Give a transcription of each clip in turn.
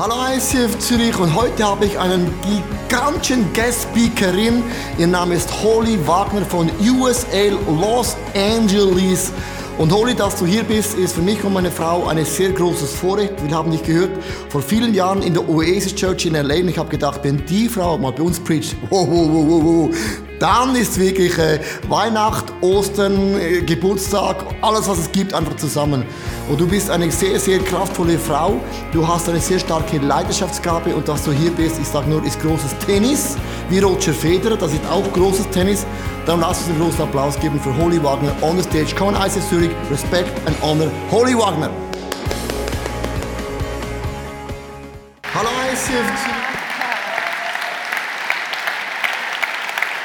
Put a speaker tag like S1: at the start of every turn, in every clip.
S1: Hallo ICF Zürich und heute habe ich einen gigantischen Guest Speakerin. Ihr Name ist Holly Wagner von USA Los Angeles. Und Holly, dass du hier bist, ist für mich und meine Frau ein sehr großes Vorrecht. Wir haben dich gehört vor vielen Jahren in der Oasis Church in LA und ich habe gedacht, wenn die Frau mal bei uns preacht, wow, wow, wow, wow, dann ist wirklich äh, Weihnacht, Ostern, äh, Geburtstag, alles was es gibt, einfach zusammen. Und du bist eine sehr, sehr kraftvolle Frau. Du hast eine sehr starke Leidenschaftsgabe und dass du hier bist, ich sage nur, ist großes Tennis, wie Roger Federer, das ist auch großes Tennis. Dann lass uns einen großen Applaus geben für Holly Wagner on the stage. Come on, ICF Zurich, respect and honor Holly Wagner. Hallo ICF Zurich.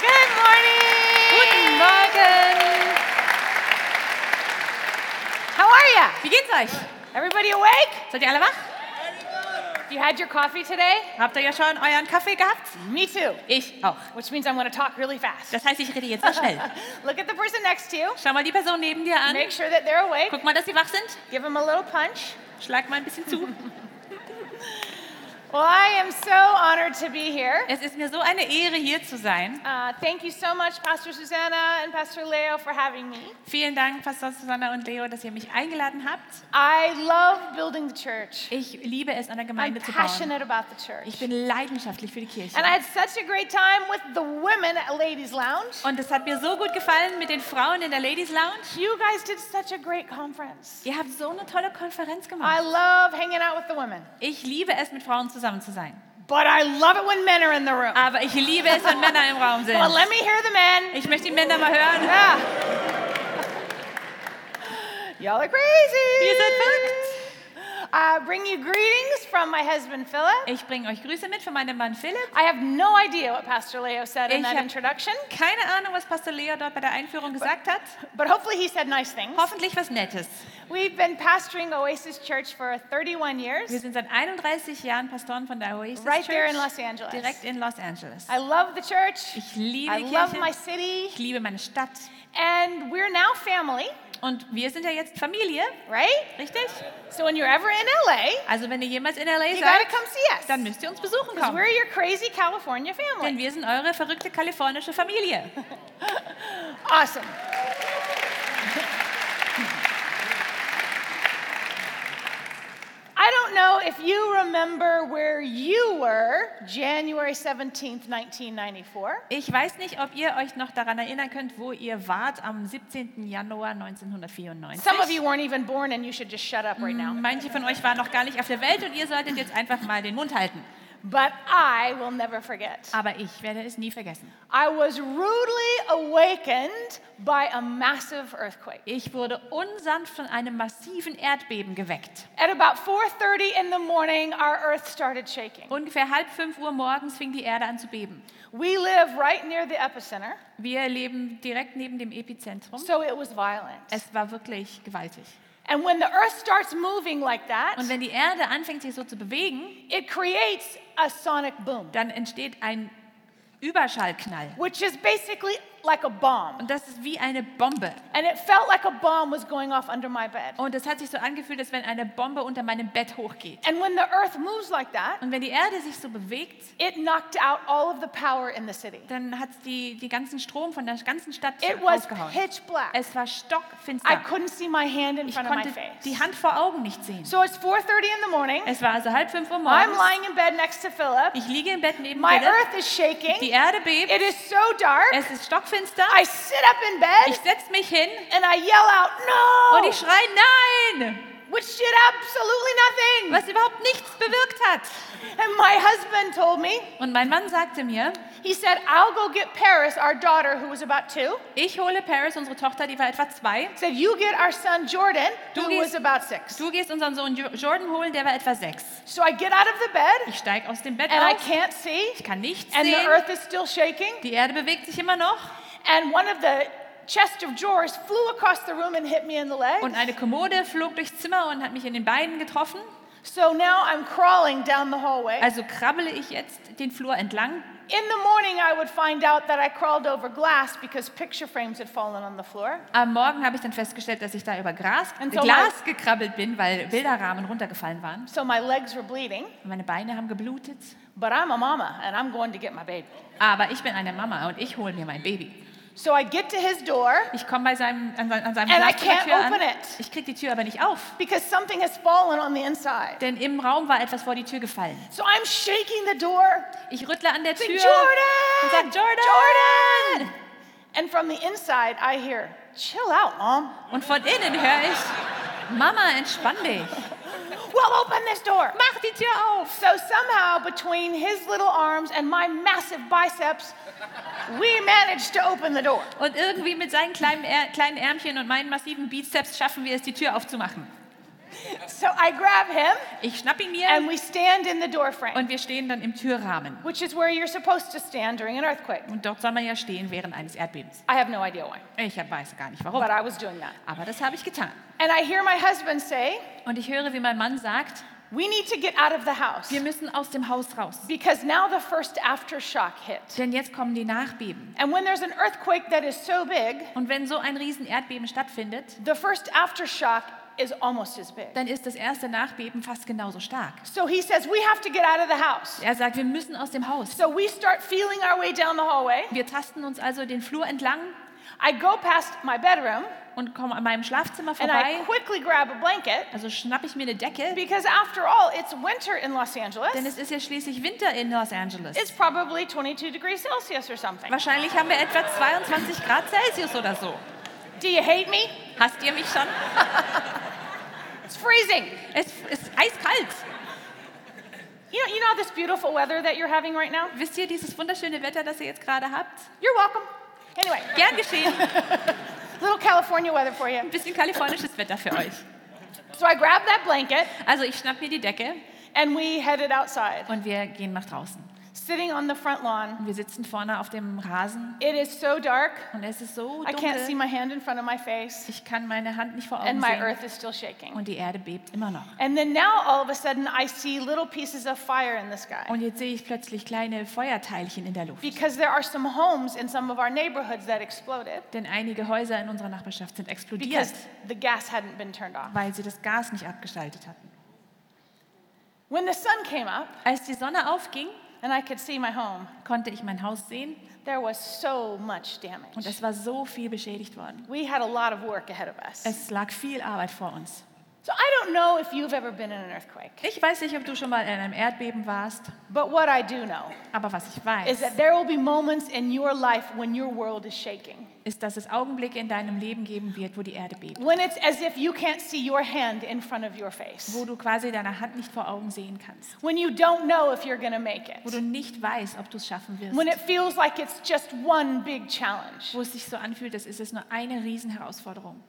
S2: Good morning.
S3: Guten Morgen!
S2: How are ya?
S3: Wie geht's euch?
S2: Everybody awake?
S3: Seid ihr alle wach?
S2: You had your coffee today?
S3: Habt ihr ja schon euren Kaffee gehabt?
S2: Me too.
S3: Ich auch.
S2: Which means I'm going to talk really fast.
S3: Das heißt, ich rede jetzt sehr schnell.
S2: Look at the person next to you.
S3: Schau mal die Person neben dir an.
S2: Make sure that they're awake.
S3: Guck mal, dass sie wach sind.
S2: Give them a little punch.
S3: Schlag mal ein bisschen zu.
S2: Well, I am so honored to be here.
S3: Es ist mir so eine Ehre, hier zu sein.
S2: Uh, thank you so much, Pastor Susanna and Pastor Leo, for having me.
S3: Vielen Dank, Pastor Susanna und Leo, dass ihr mich eingeladen habt.
S2: I love building the church.
S3: Ich liebe es, an der
S2: I'm
S3: Gemeinde zu bauen.
S2: passionate about the church.
S3: Ich bin leidenschaftlich für die Kirche.
S2: And I had such a great time with the women at Ladies Lounge.
S3: Und es hat mir so gut gefallen mit den Frauen in der Ladies Lounge.
S2: You guys did such a great conference.
S3: Ihr habt so eine tolle Konferenz
S2: I
S3: gemacht.
S2: love hanging out with the women.
S3: Ich liebe es, mit Frauen zusammen zu sein.
S2: But I love it when men are in the room.
S3: Aber ich liebe es, wenn Männer im Raum sind.
S2: Well, let me hear the men.
S3: Ich möchte die Männer mal hören.
S2: Yeah. Y'all are crazy.
S3: Ihr seid verrückt.
S2: I bring you greetings from my husband Philip.
S3: Ich bringe euch Grüße mit von meinem Mann Philipp.
S2: I have no idea what Pastor Leo said in
S3: Ich
S2: that introduction,
S3: Keine Ahnung, was Pastor Leo dort bei der Einführung gesagt hat.
S2: but hopefully he said nice things.
S3: Hoffentlich was Nettes.
S2: We've been pastoring Oasis Church for 31
S3: Wir
S2: years,
S3: sind seit 31 Jahren Pastoren von der Oasis
S2: right
S3: Church.
S2: there in Los Angeles.
S3: Direkt in Los Angeles.
S2: I love the church.
S3: Ich liebe
S2: I
S3: die
S2: love
S3: Kirche.
S2: my city.
S3: Ich liebe meine Stadt.
S2: And we're now family,
S3: Und wir sind ja jetzt Familie,
S2: right?
S3: richtig?
S2: So when you're ever in LA,
S3: Also wenn ihr jemals in LA seid,
S2: come see us.
S3: dann müsst ihr uns besuchen
S2: Because
S3: kommen.
S2: we're your crazy California
S3: Denn
S2: family.
S3: wir sind eure verrückte kalifornische Familie.
S2: Awesome. I don't know if you remember where you were January 17th, 1994.
S3: Ich weiß nicht, ob ihr euch noch daran erinnern könnt, wo ihr wart am 17. Januar 1994.
S2: Some of you weren't even born and you should just shut up right now.
S3: Manche von euch waren noch gar nicht auf der Welt und ihr solltet jetzt einfach mal den Mund halten.
S2: But I will never forget.
S3: Aber ich werde es nie vergessen.
S2: I was rudely awakened by a massive earthquake.
S3: Ich wurde unsanft von einem massiven Erdbeben geweckt.
S2: At about 4:30 in the morning, our earth started shaking.
S3: Ungefähr halb fünf Uhr morgens fing die Erde an zu beben.
S2: We live right near the epicenter,
S3: Wir leben direkt neben dem Epizentrum.
S2: so it was violent.
S3: Es war wirklich gewaltig.
S2: And when the earth starts moving like that,
S3: Und wenn die Erde anfängt, sich so zu bewegen,
S2: it creates a sonic boom,
S3: dann entsteht ein Überschallknall.
S2: which is basically like a bomb.
S3: Und das ist wie eine Bombe.
S2: And it felt like a bomb was going off under my bed.
S3: Und es hat sich so angefühlt, als wenn eine Bombe unter meinem Bett hochgeht.
S2: And when the earth moves like that,
S3: Und wenn die Erde sich so bewegt,
S2: it knocked out all of the power in the city.
S3: dann hat die, die ganzen Strom von der ganzen Stadt
S2: It was
S3: rausgehauen.
S2: pitch black.
S3: Es war
S2: I
S3: stockfinster.
S2: couldn't see my hand in
S3: Ich
S2: front of my
S3: konnte
S2: face.
S3: die Hand vor Augen nicht sehen.
S2: So it's 4:30 in the morning.
S3: Es war also halb fünf Uhr
S2: I'm
S3: morgens.
S2: lying in bed next to Philip.
S3: Ich liege im Bett neben
S2: My
S3: Philipp.
S2: earth is shaking.
S3: Die Erde bebt.
S2: It is so dark.
S3: Es ist stockfinster.
S2: I sit up in bed
S3: Ich setze mich hin
S2: and I yell out,
S3: und
S2: "No!"
S3: ich schreie Nein,
S2: Which did absolutely nothing.
S3: was überhaupt nichts bewirkt hat.
S2: And my husband told me,
S3: Und mein Mann sagte mir,
S2: he said, "I'll go get Paris, our daughter who was about 2."
S3: ich hole Paris, unsere Tochter, die war etwa zwei.
S2: Said, "You get our son Jordan,
S3: Du
S2: who
S3: gehst-
S2: was about 6."
S3: Du gehst unseren Sohn Jo- Jordan holen, der war etwa sechs.
S2: So I get out of the bed
S3: Ich steige aus dem Bett
S2: and I
S3: aus.
S2: can't see
S3: Ich kann nichts
S2: and the
S3: sehen.
S2: earth is still shaking
S3: Die Erde bewegt sich immer noch.
S2: And one of the chest of drawers flew across the room and hit me in the leg.
S3: Und eine Kommode flog durchs Zimmer und hat mich in den Beinen getroffen.
S2: So now I'm crawling down the hallway.
S3: Also krabbele ich jetzt den Flur entlang.
S2: In the morning, I would find out that I crawled over glass because picture frames had fallen on the floor.
S3: Am Morgen habe ich dann festgestellt, dass ich da über Gras,
S2: so
S3: Glas gekrabbelt bin, weil Bilderrahmen runtergefallen waren.
S2: So my legs were bleeding,
S3: Meine Beine haben geblutet.
S2: but I'm a mama and I'm going to get my baby.
S3: Aber ich bin eine Mama und ich hole mir mein Baby.
S2: So I get to his door
S3: Ich komme bei seinem, an, sein- an seinem
S2: And I can't
S3: an.
S2: open it.
S3: Ich kriege die Tür aber nicht auf,
S2: because something has fallen on the inside.
S3: denn im Raum war etwas vor die Tür gefallen.
S2: So I'm shaking the door.
S3: Ich rüttle an der Tür
S2: Jordan!
S3: und sage, Jordan!
S2: Jordan! And from the inside, I hear, chill out, mom.
S3: Und von innen höre ich, Mama, entspann dich.
S2: Well, open this door.
S3: Mach die Tür auf.
S2: So somehow, between his little arms and my massive biceps, we managed to open the door.
S3: Und irgendwie mit seinen kleinen, kleinen Ärmchen und meinen massiven Bizeps schaffen wir es, die Tür aufzumachen.
S2: So I grab him
S3: Ich schnapp ihn mir
S2: and we stand in the door frame,
S3: und wir stehen dann im Türrahmen.
S2: which is where you're supposed to stand during an earthquake.
S3: Und dort soll man ja stehen während eines Erdbebens.
S2: I have no idea why,
S3: Ich weiß gar nicht warum,
S2: but I was doing that.
S3: aber das habe ich getan.
S2: And I hear my husband say,
S3: Und ich höre, wie mein Mann sagt,
S2: We need to get out of the house
S3: wir müssen aus dem Haus raus.
S2: because now the first aftershock hit.
S3: Denn jetzt kommen die Nachbeben.
S2: And when there's an earthquake that is so big,
S3: Und wenn so ein riesen Erdbeben stattfindet,
S2: the first aftershock is almost as big.
S3: dann ist das erste Nachbeben fast genauso stark.
S2: So he says, We have to get out of the house.
S3: Er sagt, wir müssen aus dem Haus.
S2: So we start feeling our way down the hallway.
S3: Wir tasten uns also den Flur entlang
S2: I go past my bedroom
S3: und kommen an meinem Schlafzimmer
S2: and I
S3: vorbei.
S2: quickly grab a blanket
S3: Also schnapp ich mir eine Decke,
S2: because, after all, it's winter in Los Angeles.
S3: denn es ist ja schließlich Winter in Los Angeles.
S2: It's probably 22 degrees Celsius or something.
S3: Wahrscheinlich haben wir etwa 22 Grad Celsius oder so.
S2: Do you hate me?
S3: Hasst ihr mich schon?
S2: It's freezing.
S3: Es ist eiskalt.
S2: You know, you know this beautiful weather that you're having right now?
S3: Wisst ihr dieses wunderschöne Wetter, das ihr jetzt gerade habt?
S2: You're welcome. Anyway,
S3: Gern geschehen.
S2: little California weather for you.
S3: Ein bisschen kalifornisches Wetter für euch.
S2: So I grab that blanket
S3: Also ich schnapp mir die Decke
S2: and we headed outside,
S3: und wir gehen nach draußen.
S2: Sitting on the front lawn.
S3: Und wir sitzen vorne auf dem Rasen
S2: It is so dark.
S3: und es ist so
S2: I can't see
S3: dunkel.
S2: my hand in front of my face,
S3: Ich kann meine Hand nicht vor Augen
S2: and my
S3: sehen
S2: earth is still shaking.
S3: und die Erde bebt immer noch.
S2: And then now all of a sudden I see little pieces of fire in the sky.
S3: Und jetzt sehe ich plötzlich kleine Feuerteilchen in der Luft.
S2: Because there are some homes in some of our neighborhoods that exploded
S3: Denn einige Häuser in unserer Nachbarschaft sind explodiert,
S2: because the gas hadn't been turned off.
S3: weil sie das Gas nicht abgeschaltet hatten.
S2: When the sun came up
S3: Als die Sonne aufging,
S2: and I could see my home,
S3: konnte ich mein Haus sehen
S2: there was so much
S3: und
S2: damage.
S3: es war so viel beschädigt worden.
S2: We had a lot of work ahead of us.
S3: Es lag viel Arbeit vor uns.
S2: So I don't know if you've ever been in an earthquake,
S3: Ich weiß nicht, ob du schon mal in einem Erdbeben warst,
S2: but what I do know
S3: aber was ich
S2: is
S3: weiß,
S2: that there will be moments in your life when your world is shaking.
S3: ist, dass es Augenblicke in deinem Leben geben wird, wo die Erde bebt.
S2: When it's as if you can't see your hand in front of your face.
S3: Wo du quasi deine Hand nicht vor Augen sehen kannst.
S2: When you don't know if you're to make
S3: Wo
S2: it.
S3: du nicht weißt, ob du es schaffen wirst.
S2: When it feels like it's just one big challenge.
S3: Wo es sich so anfühlt, als ist es nur eine Riesenherausforderung.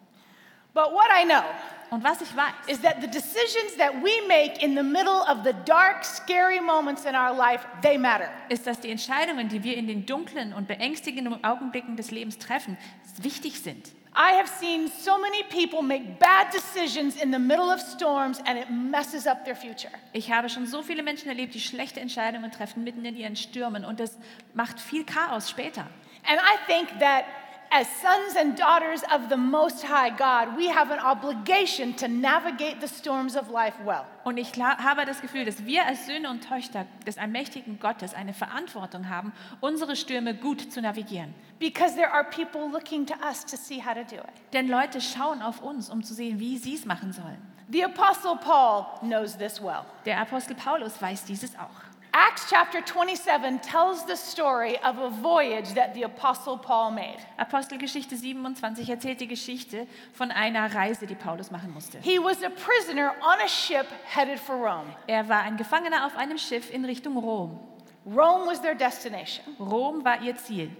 S2: But what I know
S3: Und was ich weiß,
S2: is that the decisions that we make in the middle of the dark, scary moments in our life, they matter.
S3: ist, dass die Entscheidungen, die wir in den dunklen und beängstigenden Augenblicken des Lebens treffen, wichtig sind.
S2: I have seen so many people make bad decisions in the middle of storms and it messes up their future.
S3: Ich habe schon so viele Menschen erlebt, die schlechte Entscheidungen treffen mitten in ihren Stürmen und das macht viel Chaos später.
S2: And I think that as sons and daughters of the Most High God, we have an obligation to navigate the storms of life well.
S3: Und ich habe das Gefühl, dass wir als Söhne und Töchter des allmächtigen Gottes eine Verantwortung haben, unsere Stürme gut zu navigieren.
S2: Because there are people looking to us to see how to do it.
S3: Denn Leute schauen auf uns, um zu sehen, wie sie es machen sollen.
S2: The Apostle Paul knows this well.
S3: Der Apostel Paulus weiß dieses auch.
S2: Acts chapter 27 tells the story of a voyage that the Apostle Paul made.
S3: Apostelgeschichte 27 erzählt die Geschichte von einer Reise, die Paulus machen musste.
S2: He was a prisoner on a ship headed for Rome.
S3: Er war ein Gefangener auf einem Schiff in Richtung Rom.
S2: Rome was their destination.
S3: Rom war ihr Ziel.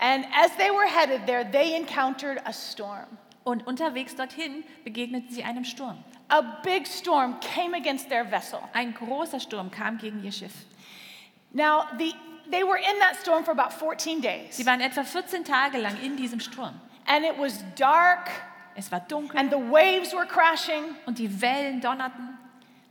S2: And as they were headed there, they encountered a storm.
S3: Und unterwegs dorthin begegneten sie einem Sturm.
S2: A big storm came against their vessel.
S3: Ein großer Sturm kam gegen ihr Schiff.
S2: Now, the, they were in that storm for about 14 days.
S3: Sie waren etwa 14 Tage lang in diesem Sturm.
S2: And it was dark,
S3: Es war dunkel
S2: and the waves were crashing.
S3: und die Wellen donnerten.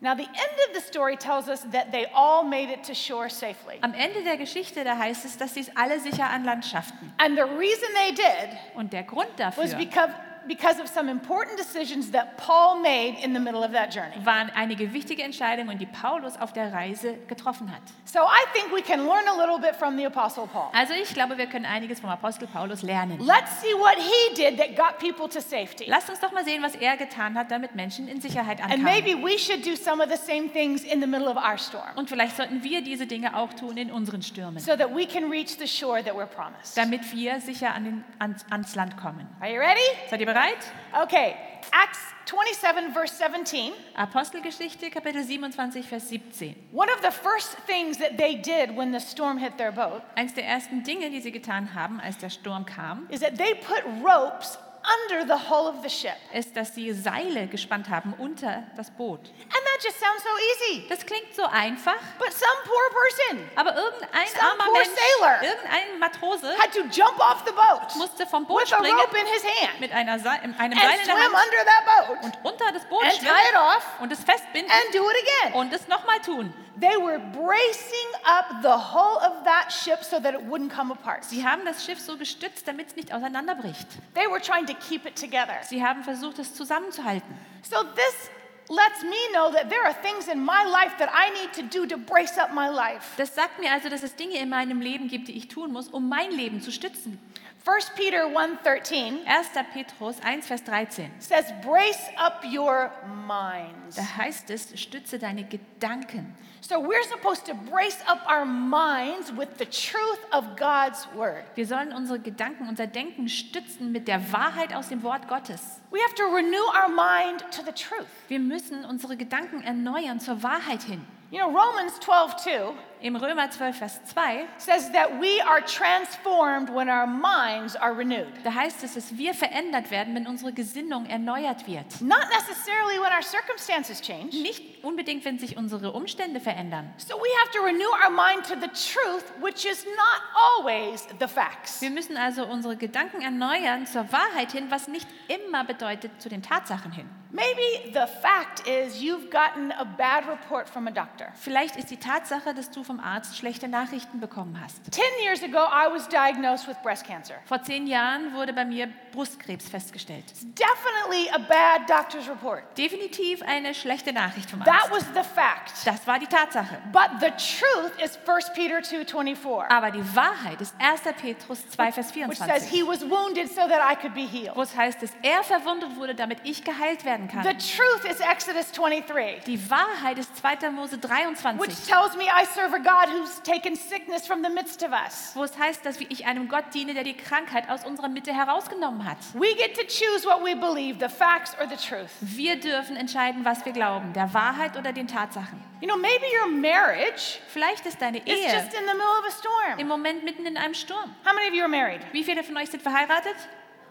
S2: Now, the end of the story tells us that they all made it to shore safely.
S3: Am Ende der Geschichte, da heißt es, dass sie es alle sicher an Land schafften.
S2: And the reason they did
S3: Und der Grund
S2: was
S3: dafür
S2: because, because of some important decisions that Paul made in the middle of that journey.
S3: waren einige wichtige Entscheidungen, die Paulus auf der Reise getroffen hat.
S2: So I think we can learn a little bit from the Apostle Paul.
S3: Also ich glaube, wir können einiges vom Apostel Paulus lernen.
S2: Let's see what he did that got people to safety.
S3: Lasst uns doch mal sehen, was er getan hat, damit Menschen in Sicherheit
S2: And
S3: ankamen.
S2: maybe we should do some of the same things in the middle of our storm
S3: Und vielleicht sollten wir diese Dinge auch tun in unseren Stürmen,
S2: so that we can reach the shore that we're promised.
S3: damit wir sicher an den, ans, ans Land kommen.
S2: Are you ready?
S3: Seid ihr bereit?
S2: Okay, Acts 27, verse 17.
S3: Apostelgeschichte, Kapitel 27, Vers 17.
S2: One of the first things that they did when the storm hit their boat
S3: Eins der ersten Dinge, die sie getan haben, als der Sturm kam,
S2: is that they put ropes under the hull of the ship.
S3: ist, dass sie Seile gespannt haben unter das Boot.
S2: And that just sounds so easy.
S3: Das klingt so einfach,
S2: But some poor person
S3: aber irgendein
S2: Some
S3: armer
S2: poor
S3: Mensch,
S2: sailor
S3: irgendein Matrose
S2: had to jump off the boat
S3: musste vom Boot
S2: with a
S3: springen
S2: rope in his hand
S3: mit einer Seil, einem Seil in der
S2: swim
S3: Hand
S2: under that boat
S3: und unter das Boot
S2: and tie it
S3: schwimmen
S2: off
S3: und es festbinden
S2: and do it again.
S3: und es nochmal tun.
S2: They were bracing up the hull of that ship so that it wouldn't come apart.
S3: Sie haben das Schiff so gestützt, damit es nicht auseinanderbricht.
S2: They were trying to keep it together.
S3: Sie haben versucht, es zusammenzuhalten.
S2: So this lets me know that there are things in my life that I need to do to brace up my life.
S3: Das sagt mir also, dass es Dinge in meinem Leben gibt, die ich tun muss, um mein Leben zu stützen.
S2: 1 Peter 1:13
S3: 1. Petrus 1, Vers 13.
S2: says brace up your minds.
S3: Da heißt es, stütze deine Gedanken.
S2: So we're supposed to brace up our minds with the truth of God's word.
S3: Wir sollen unsere Gedanken, unser Denken stützen mit der Wahrheit aus dem Wort Gottes.
S2: We have to renew our mind to the truth.
S3: Wir müssen unsere Gedanken erneuern zur Wahrheit hin.
S2: You know Romans 12:2
S3: Im Römer 12, Vers 2,
S2: says that we are transformed when our minds are renewed.
S3: da heißt es, dass wir verändert werden, wenn unsere Gesinnung erneuert wird.
S2: Not necessarily when our circumstances change.
S3: Nicht unbedingt, wenn sich unsere Umstände verändern.
S2: So we have to renew our mind to the truth, which is not always the facts.
S3: Wir müssen also unsere Gedanken erneuern zur Wahrheit hin, was nicht immer bedeutet zu den Tatsachen hin.
S2: Maybe the fact is you've gotten a bad report from a doctor.
S3: Vielleicht ist die Tatsache, dass du vom Arzt schlechte Nachrichten bekommen hast.
S2: 10 years ago, I was diagnosed with breast cancer.
S3: Vor zehn Jahren wurde bei mir Brustkrebs festgestellt.
S2: Definitely a bad doctor's report.
S3: Definitiv eine schlechte Nachricht vom
S2: That
S3: Arzt.
S2: was the fact.
S3: Das war die Tatsache.
S2: But the truth is 1 Peter 2:24,
S3: Aber die Wahrheit ist 1. Petrus 2, Vers
S2: which says
S3: 24,
S2: he was wounded so that I could be healed.
S3: wo es heißt, dass er verwundet wurde, damit ich geheilt werden
S2: The
S3: kann.
S2: truth is Exodus 23,
S3: Die Wahrheit ist 2. Mose
S2: which
S3: 23,
S2: tells me I serve a God who's taken sickness from the midst of us.
S3: wo es heißt, dass ich einem Gott diene, der die Krankheit aus unserer Mitte herausgenommen hat.
S2: We get to choose what we believe, the facts or the truth.
S3: Wir dürfen entscheiden, was wir glauben, der Wahrheit oder den Tatsachen.
S2: You know, maybe your marriage
S3: Vielleicht ist deine
S2: is
S3: Ehe
S2: just in the middle of a storm.
S3: im Moment mitten in einem Sturm.
S2: How many of you are married?
S3: Wie viele von euch sind verheiratet?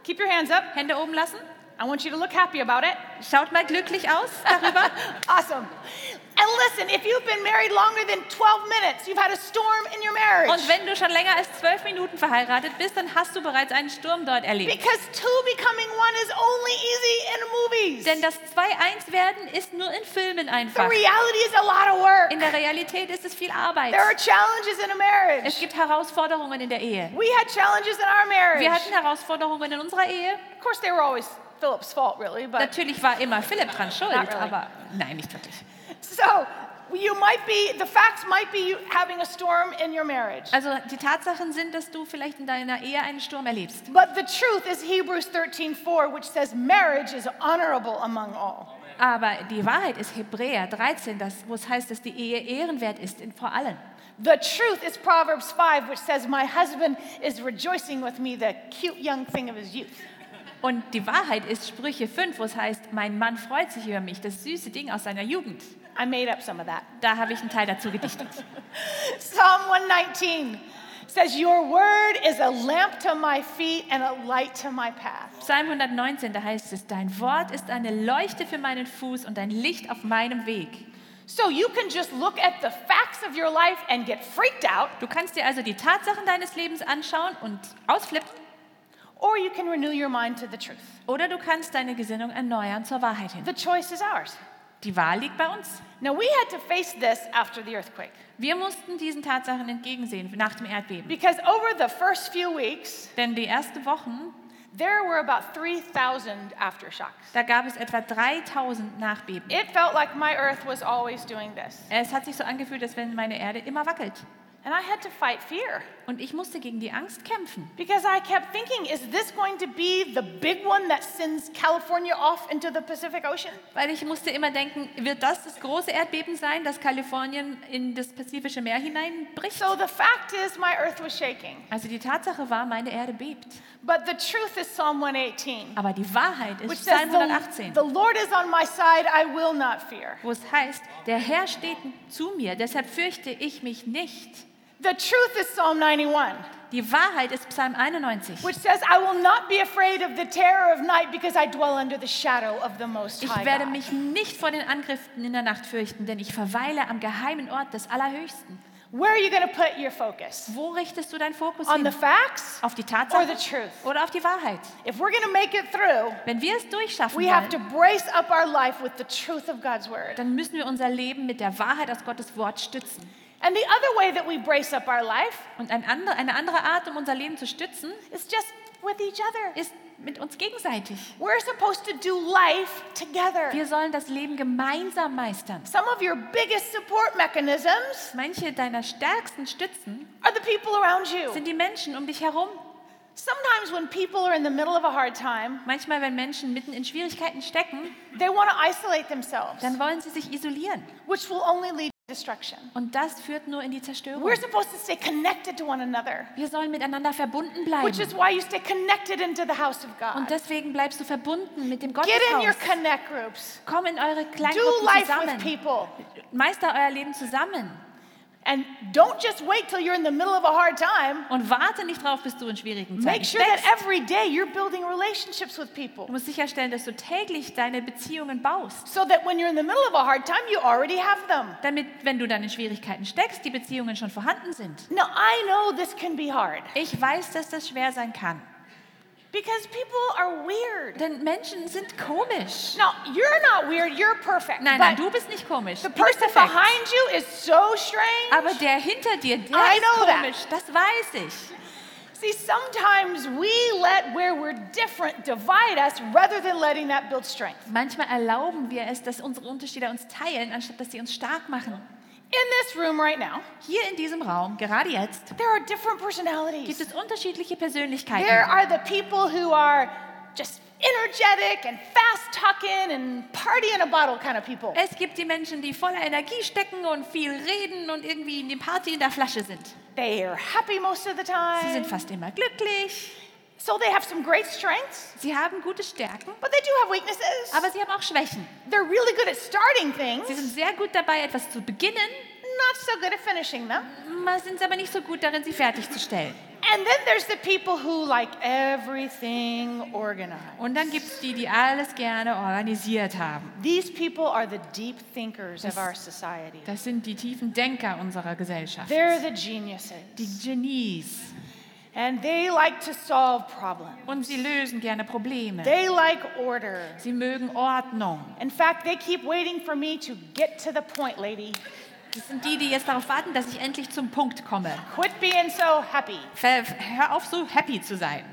S2: Keep your hands up.
S3: Hände oben lassen.
S2: I want you to look happy about it.
S3: Schaut mal glücklich aus darüber.
S2: Awesome. And listen, if you've been married longer than 12 minutes, you've had a storm in your marriage.
S3: Und wenn du schon länger als zwölf Minuten verheiratet bist, dann hast du bereits einen Sturm dort erlebt.
S2: Because two becoming one is only easy in movies.
S3: Denn das 2-1 werden ist nur in Filmen
S2: The
S3: einfach.
S2: reality is a lot of work.
S3: In der Realität ist es viel Arbeit.
S2: There are challenges in a
S3: Es
S2: marriage.
S3: gibt Herausforderungen in der Ehe.
S2: We had challenges in our marriage.
S3: Wir hatten Herausforderungen in unserer Ehe.
S2: Of course, they were always Philip's fault, really, but
S3: Natürlich war immer Philipp dran schuld,
S2: really.
S3: aber nein, nicht wirklich.
S2: so you might be the facts might be you having a storm in your marriage.
S3: Also die Tatsachen sind, dass du vielleicht in deiner Ehe einen Sturm erlebst.
S2: But the truth is Hebrews 13:4 which says marriage is honorable among all.
S3: Aber die Wahrheit ist Hebräer 13, das, wo es heißt, dass die Ehe ehrenwert ist in, vor allen.
S2: The truth is Proverbs 5 which says my husband is rejoicing with me the cute young thing of his youth.
S3: Und die Wahrheit ist Sprüche 5, wo es heißt, mein Mann freut sich über mich, das süße Ding aus seiner Jugend.
S2: I made up some of that.
S3: Da habe ich einen Teil dazu gedichtet.
S2: Psalm 119 says your word is a lamp to my feet and a light to my path.
S3: Psalm 119, da heißt es, dein Wort ist eine Leuchte für meinen Fuß und ein Licht auf meinem Weg.
S2: So you can just look at the facts of your life and get freaked out
S3: Du kannst dir also die Tatsachen deines Lebens anschauen und ausflippen
S2: or you can renew your mind to the truth.
S3: oder du kannst deine Gesinnung erneuern zur Wahrheit hin.
S2: The choice is ours.
S3: Die Wahl liegt bei uns.
S2: Now, we had to face this after the earthquake
S3: Wir mussten diesen Tatsachen entgegensehen nach dem Erdbeben.
S2: because over the first few weeks,
S3: Denn die ersten Wochen,
S2: there were about 3,000 aftershocks.
S3: da gab es etwa 3000 Nachbeben.
S2: It felt like my earth was always doing this.
S3: Es hat sich so angefühlt, als wenn meine Erde immer wackelt.
S2: And I had to fight fear
S3: Und ich musste gegen die Angst kämpfen.
S2: because I kept thinking, is this going to be the big one that sends California off into the Pacific Ocean?
S3: Weil ich musste immer denken, wird das das große Erdbeben sein, das Kalifornien in das Pazifische Meer hineinbricht?
S2: So the fact is, my earth was shaking.
S3: Also die Tatsache war, meine Erde bebt.
S2: But the truth is Psalm 118,
S3: Aber die Wahrheit ist Psalm
S2: the,
S3: 118,
S2: the Lord is on my side, I will not fear.
S3: wo es heißt, der Herr steht zu mir, deshalb fürchte ich mich nicht.
S2: The truth is Psalm 91,
S3: Die Wahrheit ist Psalm 91.
S2: which says, I will not be afraid of the terror of night because I dwell under the shadow of the Most
S3: Ich
S2: High
S3: werde
S2: God.
S3: mich nicht vor den Angriffen in der Nacht fürchten, denn ich verweile am geheimen Ort des Allerhöchsten.
S2: Where are you going to put your focus?
S3: Wo richtest du deinen Fokus
S2: On the facts
S3: Auf die
S2: or
S3: Tatsache
S2: the truth?
S3: oder auf die Wahrheit?
S2: If we're going to make it through,
S3: Wenn wir es durchschaffen
S2: we have to
S3: wollen,
S2: brace up our life with the truth of God's word.
S3: dann müssen wir unser Leben mit der Wahrheit aus Gottes Wort stützen.
S2: And the other way that we brace up our life
S3: Und ein andre, eine andere Art, um unser Leben zu stützen,
S2: is just with each other.
S3: ist mit uns gegenseitig.
S2: We're supposed to do life together.
S3: Wir sollen das Leben gemeinsam meistern.
S2: Some of your biggest support mechanisms
S3: Manche deiner stärksten Stützen
S2: are the people around you.
S3: sind die Menschen um dich herum.
S2: Sometimes when people are in the middle of a hard time,
S3: Manchmal, wenn Menschen mitten in Schwierigkeiten stecken,
S2: they want to isolate themselves,
S3: dann wollen sie sich isolieren.
S2: which will only lead destruction.
S3: Und das führt nur in die Zerstörung.
S2: We're supposed to stay connected to one another,
S3: Wir sollen miteinander verbunden
S2: which is
S3: bleiben.
S2: why you stay connected into the house of
S3: Und
S2: God.
S3: deswegen bleibst du verbunden mit dem
S2: Get in your
S3: Gotteshaus.
S2: connect groups.
S3: Komm in eure
S2: Do
S3: Kleingruppen
S2: life with
S3: zusammen.
S2: people.
S3: Meister euer Leben zusammen.
S2: And don't just wait till you're in the middle of a hard time.
S3: Und warte nicht drauf, bis du in schwierigen
S2: Make
S3: Zeiten
S2: sure that every day you're building relationships with people.
S3: Du musst sicherstellen, dass du täglich deine Beziehungen baust.
S2: So that when you're in the middle of a hard time, you already have them.
S3: Damit, wenn du dann in Schwierigkeiten steckst, die Beziehungen schon vorhanden sind.
S2: Now, I know this can be hard
S3: Ich weiß, dass das schwer sein kann.
S2: Because people are weird.
S3: Denn Menschen sind komisch.
S2: Now, you're not weird, you're perfect.
S3: Nein, nein, du bist nicht komisch.
S2: the person behind you is so strange.
S3: Aber der hinter dir, der
S2: I
S3: ist
S2: know that.
S3: komisch. Das weiß ich.
S2: See, sometimes we let where we're different divide us rather than letting that build strength.
S3: Manchmal erlauben wir es, dass unsere Unterschiede uns teilen, anstatt dass sie uns stark machen.
S2: In this room right now,
S3: Hier in diesem Raum, gerade jetzt,
S2: there are different
S3: gibt
S2: personalities.
S3: es unterschiedliche
S2: There
S3: Persönlichkeiten.
S2: are the people who are just energetic and fast talking and party in a bottle kind of people.
S3: Es gibt die Menschen, die voller Energie stecken und viel reden und irgendwie in die Party in der Flasche sind.
S2: They are happy most of the
S3: Sie sind
S2: time.
S3: fast immer glücklich.
S2: So they have some great strengths,
S3: Sie haben gute Stärken,
S2: but they do have weaknesses.
S3: aber sie haben auch Schwächen.
S2: They're really good at starting things,
S3: Sie sind sehr gut dabei, etwas zu beginnen,
S2: not so good at finishing them.
S3: mal sind aber nicht so gut darin, sie fertigzustellen.
S2: And then there's the people who like everything organized.
S3: Und dann gibt es die, die alles gerne organisiert haben.
S2: These people are the deep thinkers of our society.
S3: Das sind die tiefen Denker unserer Gesellschaft.
S2: They're the geniuses.
S3: Die Genies.
S2: And they like to solve problems.
S3: Und sie lösen gerne Probleme.
S2: They like order.
S3: Sie mögen Ordnung.
S2: In fact, they keep waiting for me to get to the point, lady.
S3: Das sind die, die jetzt darauf warten, dass ich endlich zum Punkt komme.
S2: Quit being so happy.
S3: Ver- Hör auf, so happy zu sein.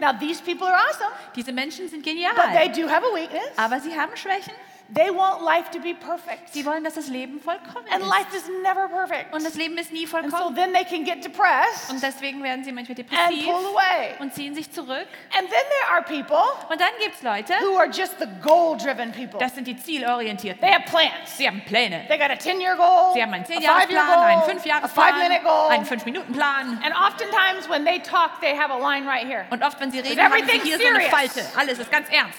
S2: Now, these people are awesome,
S3: Diese Menschen sind genial.
S2: but they do have a weakness.
S3: Aber sie haben Schwächen.
S2: They want life to be perfect.
S3: Sie wollen, dass das Leben vollkommen
S2: And
S3: ist.
S2: life is never perfect.
S3: Und das Leben ist nie
S2: And so
S3: vollkommen.
S2: then they can get depressed
S3: Und deswegen werden sie manchmal
S2: and
S3: depressiv
S2: pull away.
S3: und ziehen sich zurück.
S2: And then there are people
S3: Und dann gibt es Leute,
S2: who are just the goal driven people.
S3: das sind die Zielorientierten.
S2: They have plans.
S3: Sie haben Pläne.
S2: They got a 10 year goal,
S3: Sie haben einen
S2: a 5 year
S3: 10-Jahres-Plan, einen
S2: goal, a 5 minute
S3: 5-Jahres-Plan,
S2: goal.
S3: einen 5-Minuten-Plan.
S2: And oftentimes when they talk, they have a line right here.
S3: Und oft, wenn sie reden, haben sie hier so eine
S2: serious?
S3: Falte. Alles ist ganz ernst.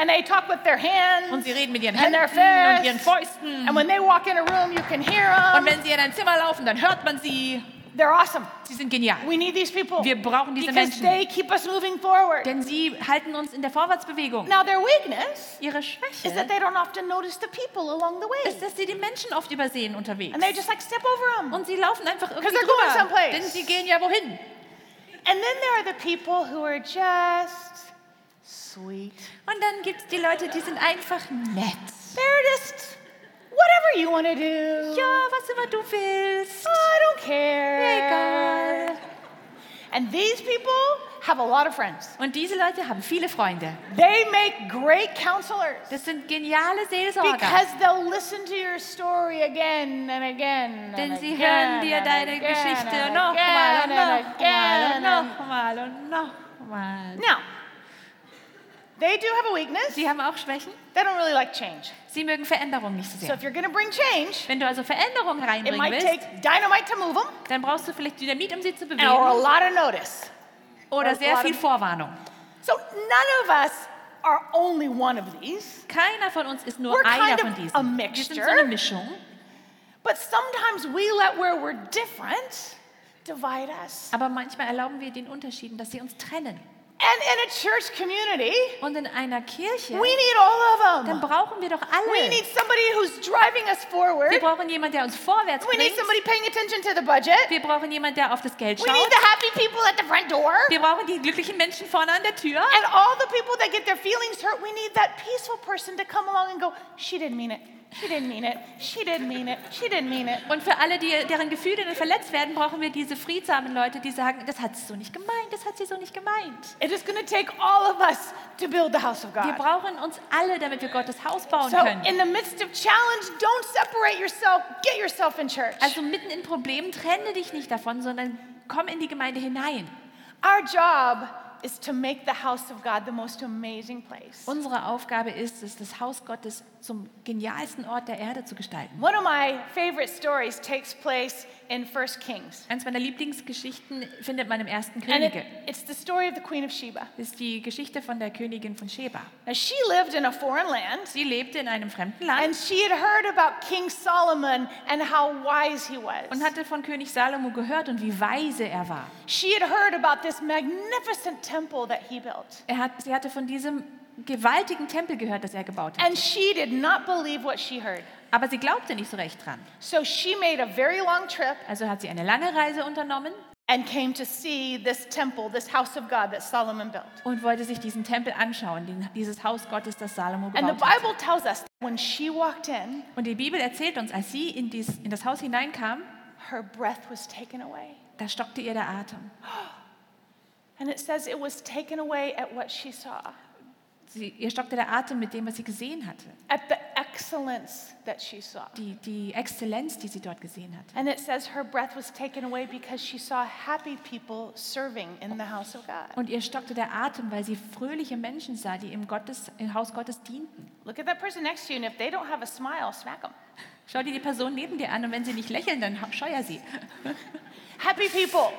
S2: And they talk with their hands.
S3: Und sie reden mit ihren
S2: And
S3: Händen
S2: their
S3: und ihren
S2: fists.
S3: Fäusten.
S2: And when they walk in a room, you can hear them.
S3: Und wenn sie in ein Zimmer laufen, dann hört man sie.
S2: They're awesome.
S3: Sie sind genial.
S2: We need these people.
S3: Wir brauchen diese
S2: because
S3: Menschen.
S2: they keep us moving forward.
S3: Denn sie halten uns in der Vorwärtsbewegung.
S2: Now, their weakness
S3: Ihre
S2: is that they don't often notice the people along the way.
S3: ist, dass sie die Menschen oft übersehen unterwegs.
S2: And they just like step over them.
S3: Und sie laufen einfach irgendwie
S2: they're going
S3: drüber.
S2: someplace.
S3: Denn sie gehen ja wohin.
S2: And then there are the people who are just sweet.
S3: Und dann gibt es die Leute, die sind einfach nett.
S2: They're just whatever you want to do.
S3: Ja, was immer du willst.
S2: Oh, I don't care.
S3: Egal.
S2: And these people have a lot of friends.
S3: Und diese Leute haben viele Freunde.
S2: They make great counselors
S3: Das sind geniale Seelsorger.
S2: because they'll listen to your story again and again.
S3: Denn sie hören dir deine
S2: again
S3: Geschichte
S2: and
S3: nochmal und nochmal und nochmal und nochmal.
S2: Now, they do have a weakness.
S3: Sie haben auch Schwächen.
S2: They don't really like change.
S3: Sie mögen Veränderung nicht so
S2: So
S3: sehr.
S2: if you're to bring change,
S3: Wenn du also Veränderung
S2: it
S3: reinbringen
S2: might
S3: willst,
S2: take dynamite to move them
S3: dann brauchst du vielleicht Dynamit, um sie zu
S2: or a
S3: bewegen
S2: lot of notice.
S3: oder sehr viel Vorwarnung.
S2: So none of us are only one of these,
S3: Keiner von uns ist nur
S2: We're
S3: einer
S2: kind
S3: von
S2: of
S3: diesen.
S2: a
S3: Wir sind so
S2: mixture.
S3: eine Mischung.
S2: but sometimes we let where we're different divide us.
S3: Aber manchmal erlauben wir den Unterschieden, dass sie uns trennen.
S2: And in a church community,
S3: Und in einer Kirche,
S2: we need all of
S3: dann
S2: them.
S3: brauchen wir doch
S2: We
S3: alle.
S2: need somebody who's driving us forward.
S3: Wir brauchen jemanden, der uns vorwärts
S2: We need somebody paying attention to the budget.
S3: Wir brauchen jemanden, der auf das Geld
S2: We need
S3: schaut.
S2: the happy people at the front door.
S3: Wir brauchen die glücklichen Menschen vorne an der Tür.
S2: And all the people that get their feelings hurt, we need that peaceful person to come along and go, she didn't mean it. She didn't mean it. She didn't mean it. She didn't mean it.
S3: Und für alle, die, deren Gefühle verletzt werden, brauchen wir diese friedsamen Leute, die sagen, das hat sie so nicht gemeint, das hat sie so nicht gemeint.
S2: It is going to take all of us to build the house of
S3: Wir
S2: God.
S3: brauchen uns alle, damit wir Gottes Haus bauen
S2: So,
S3: können.
S2: in the midst of challenge, don't separate yourself. Get yourself in church.
S3: Also mitten in Problemen trenne dich nicht davon, sondern komm in die Gemeinde hinein.
S2: Our job is to make the house of God the most amazing place.
S3: Unsere Aufgabe ist es, das Haus Gottes zum genialsten Ort der Erde zu gestalten.
S2: One of my favorite stories takes place in 1 Kings.
S3: Eins meiner Lieblingsgeschichten findet man im ersten
S2: And it,
S3: Könige.
S2: it's the story of the Queen of Sheba.
S3: Das ist die Geschichte von der Königin von Sheba.
S2: Now, she lived in a foreign land,
S3: Sie lebte in einem fremden
S2: and
S3: Land
S2: she had heard about King Solomon and how wise he
S3: und
S2: was.
S3: hatte von König Salomo gehört und wie weise er war.
S2: She had heard about this magnificent temple that he built.
S3: Er hat, sie hatte von diesem gewaltigen Tempel gehört, das er gebaut hat.
S2: And she did not believe what she heard.
S3: Aber sie glaubte nicht so recht dran.
S2: So she made a very long trip
S3: Also hat sie eine lange Reise unternommen
S2: and came to see this temple, this house of God that Solomon built.
S3: und wollte sich diesen Tempel anschauen, dieses Haus Gottes, das Salomo
S2: And the
S3: gebaut.
S2: Bible tells us when she walked in,
S3: Und die Bibel erzählt uns, als sie in, dies, in das Haus hineinkam,
S2: her breath was taken away.
S3: da stockte ihr der Atem.
S2: And it says it was taken away at what she saw,
S3: Sie, ihr stockte der Atem mit dem, was sie gesehen hatte.
S2: at the excellence that she saw.
S3: Die, die Exzellenz, die sie dort gesehen hatte.
S2: And it says her breath was taken away because she saw happy people serving in the house of God.
S3: Und ihr stockte der Atem, weil sie fröhliche Menschen sah, die im, Gottes, im Haus Gottes dienten.
S2: Look at that person next to you, and if they don't have a smile, smack them.
S3: Schau dir die Person neben dir an und wenn sie nicht lächeln, dann scheuer sie.
S2: Happy people.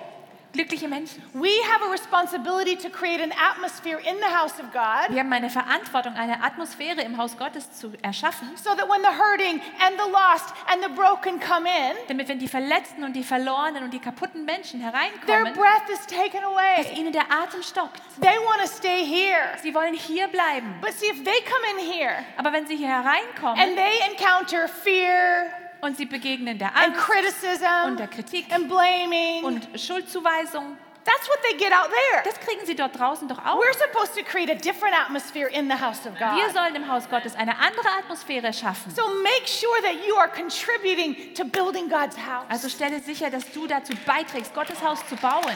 S3: Glückliche Menschen.
S2: We have a responsibility to create an atmosphere in the house of God
S3: Wir haben eine Verantwortung, eine Atmosphäre im Haus Gottes zu erschaffen,
S2: so that when the hurting and the lost and the broken come in,
S3: damit wenn die Verletzten und die Verlorenen und die kaputten Menschen
S2: their
S3: hereinkommen,
S2: breath is taken
S3: dass
S2: away.
S3: ihnen der Atem stockt.
S2: They want to stay here.
S3: Sie wollen hier bleiben.
S2: But see, if they come in here
S3: Aber wenn sie hier
S2: and
S3: hereinkommen
S2: they encounter fear
S3: und sie begegnen der
S2: and
S3: Angst
S2: criticism
S3: und der Kritik
S2: and blaming,
S3: und Schuldzuweisung,
S2: that's what they get out there.
S3: das kriegen sie dort draußen doch auch.
S2: We're supposed to create a different atmosphere in the house of
S3: Wir
S2: God.
S3: sollen im Haus Gottes eine andere Atmosphäre schaffen.
S2: So make sure that you are contributing to building God's house.
S3: Also stelle sicher, dass du dazu beiträgst, Gottes Haus zu bauen.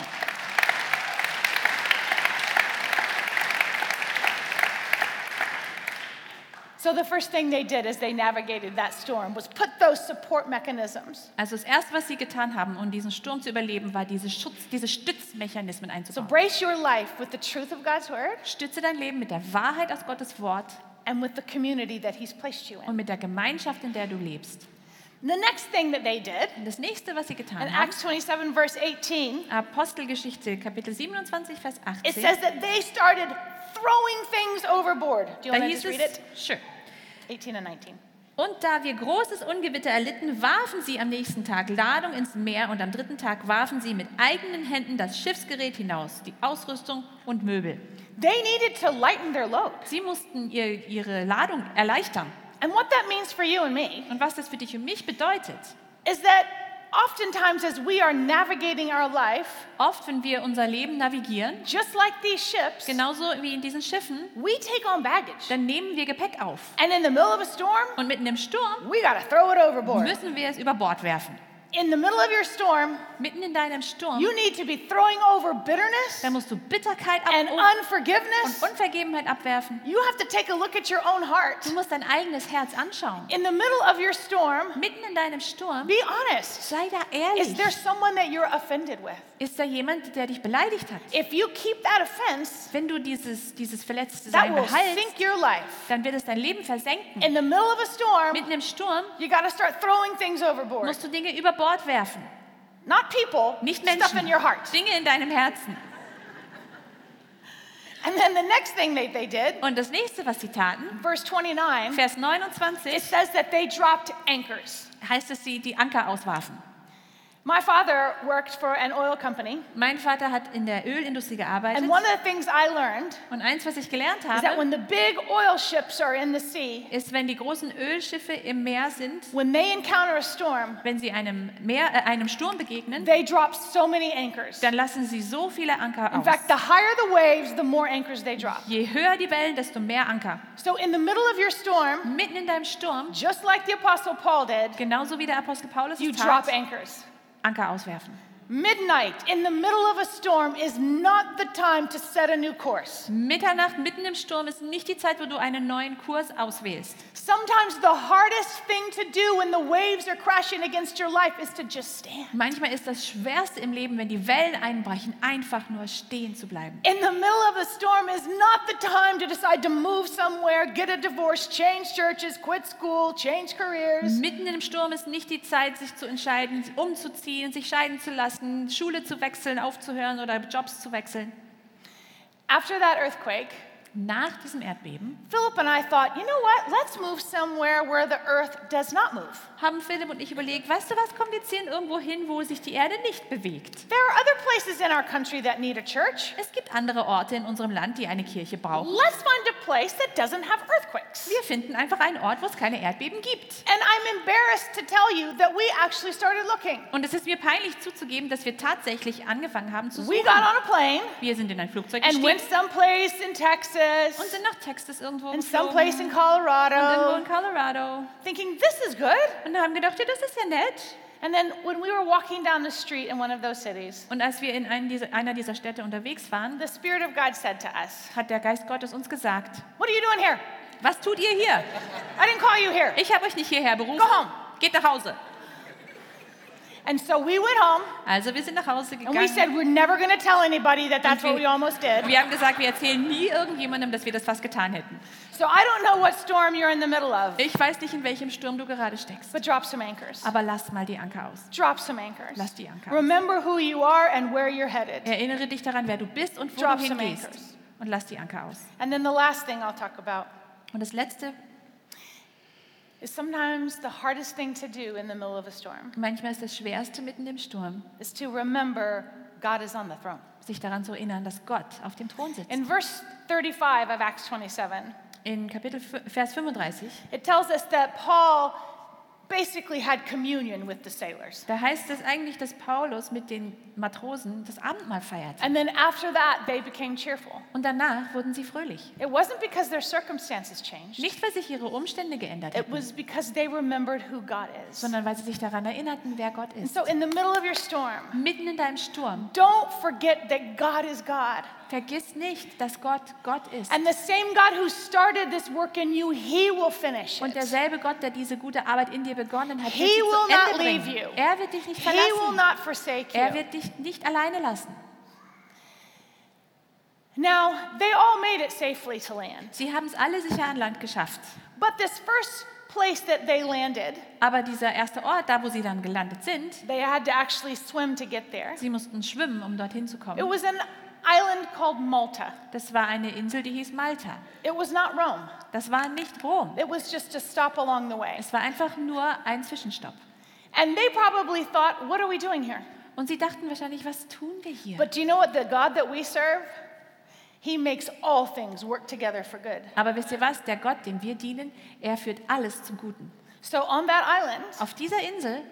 S2: So the first thing they did as they navigated that storm was put those support mechanisms.
S3: Also das Erste, was sie getan haben, um diesen Sturm zu überleben, war diese, Schutz, diese Stützmechanismen
S2: So
S3: einzubauen.
S2: brace your life with the truth of God's word
S3: Stütze dein Leben mit der Wahrheit aus Gottes Wort
S2: and with the community that He's placed you
S3: und
S2: in.
S3: mit der Gemeinschaft, in der du lebst.
S2: The next thing that they did
S3: Und das nächste, was sie getan haben,
S2: Acts 27, verse 18,
S3: Apostelgeschichte, Kapitel 27, Vers
S2: it
S3: 18.
S2: says that they started throwing things overboard. Do you want to read it?
S3: sure.
S2: 18 and 19.
S3: Und da wir großes Ungewitter erlitten, warfen sie am nächsten Tag Ladung ins Meer und am dritten Tag warfen sie mit eigenen Händen das Schiffsgerät hinaus, die Ausrüstung und Möbel.
S2: They needed to lighten their load.
S3: Sie mussten ihr, ihre Ladung erleichtern.
S2: And what that means for you and me
S3: Und was das für dich und mich bedeutet,
S2: is that oftentimes, as we are navigating our life,
S3: Oft, wenn wir unser Leben navigieren,
S2: just like these ships,
S3: genauso wie in diesen Schiffen,
S2: we take on baggage.
S3: dann nehmen wir Gepäck auf.
S2: And in the middle of a storm,
S3: Und mitten im Sturm
S2: we got to throw it overboard.
S3: müssen wir es über Bord werfen.
S2: In the middle of your storm,
S3: Mitten in deinem Sturm,
S2: you need to be throwing over bitterness
S3: da musst du Bitterkeit
S2: and
S3: ab und. Unvergebenheit abwerfen.
S2: You have to take a look at your own heart.
S3: Du musst dein eigenes Herz anschauen.
S2: In the middle of your storm,
S3: Mitten in deinem Sturm,
S2: be honest.
S3: sei da ehrlich.
S2: Is there someone that you're offended with?
S3: Ist da jemand, der dich beleidigt hat?
S2: If you keep that offense,
S3: Wenn du dieses, dieses verletzte
S2: that
S3: Sein
S2: will
S3: behältst,
S2: sink your life.
S3: dann wird es dein Leben versenken.
S2: In the middle of a storm,
S3: Mitten im Sturm
S2: you got to start throwing things overboard.
S3: musst du Dinge über Bord werfen.
S2: Not people,
S3: Nicht
S2: stuff in
S3: Menschen,
S2: your heart.
S3: Dinge in deinem Herzen.
S2: And then the next thing that they did,
S3: Und das nächste, was sie taten,
S2: verse 29,
S3: Vers
S2: it
S3: 29,
S2: says that they dropped anchors.
S3: heißt es, sie die Anker auswarfen.
S2: My father worked for an oil company,
S3: Mein Vater hat in der Ölindustrie gearbeitet.
S2: and one of the things I learned
S3: Und eins, was ich gelernt
S2: is that
S3: habe,
S2: when the big oil ships are in the sea,
S3: ist, wenn die großen Ölschiffe im Meer sind,
S2: when they encounter a storm,
S3: wenn sie einem, Meer, äh, einem Sturm begegnen,
S2: they drop so many anchors.
S3: dann lassen sie so viele Anker
S2: In
S3: aus.
S2: fact, the higher the waves, the more anchors they drop.
S3: Je höher die Wellen, desto mehr Anker.
S2: So in the middle of your storm,
S3: Mitten in deinem Sturm,
S2: just like the Apostle Paul did,
S3: genauso wie der Apostel Paulus
S2: you
S3: es
S2: drop
S3: tat,
S2: anchors.
S3: Anker auswerfen.
S2: Midnight in the middle of a storm is not the time to set a new course.
S3: Mitternacht mitten im Sturm ist nicht die Zeit, wo du einen neuen Kurs auswählst.
S2: Sometimes the hardest thing to do when the waves are crashing against your life is to just stand.
S3: Manchmal ist das Schwerste im Leben, wenn die Wellen einbrechen, einfach nur stehen zu bleiben.
S2: In the middle of a storm is not the time to decide to move somewhere, get a divorce, change churches, quit school, change careers.
S3: Mitten im Sturm ist nicht die Zeit, sich zu entscheiden, umzuziehen, sich scheiden zu lassen, Schule zu wechseln, aufzuhören oder Jobs zu wechseln.
S2: After that earthquake,
S3: Nach diesem Erdbeben
S2: Philip and I thought, you know what? Let's move somewhere where the earth does not move.
S3: Haben Philipp und ich überlegt, weißt du was, kommen wir ziehen irgendwo hin, wo sich die Erde nicht bewegt.
S2: There are other places in our country that need a church.
S3: Es gibt andere Orte in unserem Land, die eine Kirche brauchen.
S2: Let's find a place that doesn't have earthquakes.
S3: Wir finden einfach einen Ort, wo es keine Erdbeben gibt.
S2: And I'm embarrassed to tell you that we actually started looking.
S3: Und es ist mir peinlich zuzugeben, dass wir tatsächlich angefangen haben zu
S2: We
S3: suchen.
S2: got on a plane
S3: Wir sind in ein Flugzeug
S2: and went
S3: gestiegen
S2: someplace in Texas
S3: und sind nach Texas irgendwo
S2: and
S3: geflogen
S2: someplace in
S3: und irgendwo
S2: Colorado,
S3: in Colorado
S2: thinking this is good.
S3: und haben gedacht, ja, das ist ja nett.
S2: And then when we were walking down the street in one of those cities,
S3: Und als wir in einen dieser, einer dieser Städte unterwegs waren,
S2: the Spirit of God said to us,
S3: hat der Geist Gottes uns gesagt,
S2: What are you doing here?
S3: was tut ihr hier?
S2: I didn't call you here.
S3: Ich habe euch nicht hierher berufen.
S2: Go home.
S3: Geht nach Hause.
S2: And so we went home
S3: Also wir sind nach Hause
S2: and we said,
S3: gegangen.
S2: We're never going to tell anybody that that's
S3: Und
S2: what
S3: wir-
S2: we almost did.
S3: Wir haben gesagt, wir erzählen nie irgendjemandem, dass wir das fast getan hätten.
S2: So I don't know what storm you're in the middle of,
S3: Ich weiß nicht, in welchem Sturm du gerade steckst.
S2: but drop some anchors.
S3: Aber lass mal die Anker aus.
S2: Drop some anchors.
S3: Lass die Anker aus.
S2: Remember who you are and where you're headed.
S3: Erinnere dich daran, wer du bist und wo
S2: Drop
S3: du
S2: some
S3: hingehst.
S2: anchors.
S3: Und lass die Anker aus.
S2: And then the last thing I'll talk about
S3: Und das Letzte,
S2: is sometimes the hardest thing to do in the middle of a storm
S3: manchmal ist das Schwerste mitten im Sturm,
S2: is to remember God is on the throne.
S3: sich daran zu erinnern, dass Gott auf dem Thron sitzt.
S2: In verse 35 of Acts 27,
S3: In Kapitel Vers 35,
S2: it tells us that Paul basically had communion with the sailors.
S3: da heißt es eigentlich, dass Paulus mit den Matrosen das Abendmahl feiert.
S2: And then after that, they became cheerful.
S3: Und danach wurden sie fröhlich.
S2: It wasn't because their circumstances changed,
S3: Nicht, weil sich ihre Umstände geändert
S2: it
S3: hätten,
S2: was because they remembered who God is.
S3: sondern weil sie sich daran erinnerten, wer Gott
S2: And
S3: ist.
S2: so, in the middle of your storm,
S3: Mitten in deinem Sturm,
S2: don't forget that God is God.
S3: Vergiss nicht, dass Gott Gott ist.
S2: And the same God who started this work in you, He will finish
S3: Und
S2: it.
S3: derselbe Gott, der diese gute Arbeit in dir begonnen hat, wird
S2: He
S3: sie
S2: will
S3: zu
S2: not
S3: Ende bringen.
S2: you.
S3: Er wird dich nicht
S2: He will
S3: verlassen.
S2: not forsake
S3: Er
S2: you.
S3: wird dich nicht alleine lassen.
S2: Now, they all made it safely to land.
S3: Sie haben es alle sicher an Land geschafft.
S2: But this first place that they landed,
S3: Aber dieser erste Ort, da wo sie dann gelandet sind,
S2: they had to actually swim to get there.
S3: sie mussten schwimmen, um dorthin zu
S2: It
S3: kommen.
S2: was an island called Malta.
S3: Das war eine Insel, die hieß Malta.
S2: It was not Rome.
S3: Das war nicht Rom.
S2: It was just a stop along the way.
S3: Es war einfach nur ein Zwischenstopp.
S2: And they probably thought, what are we doing here?
S3: Und sie dachten wahrscheinlich, was tun wir hier?
S2: But do you know what the God that we serve? He makes all things work together for good.
S3: Aber wisst ihr was? Der Gott, dem wir dienen, er führt alles zum Guten.
S2: So on that island,
S3: Auf dieser Insel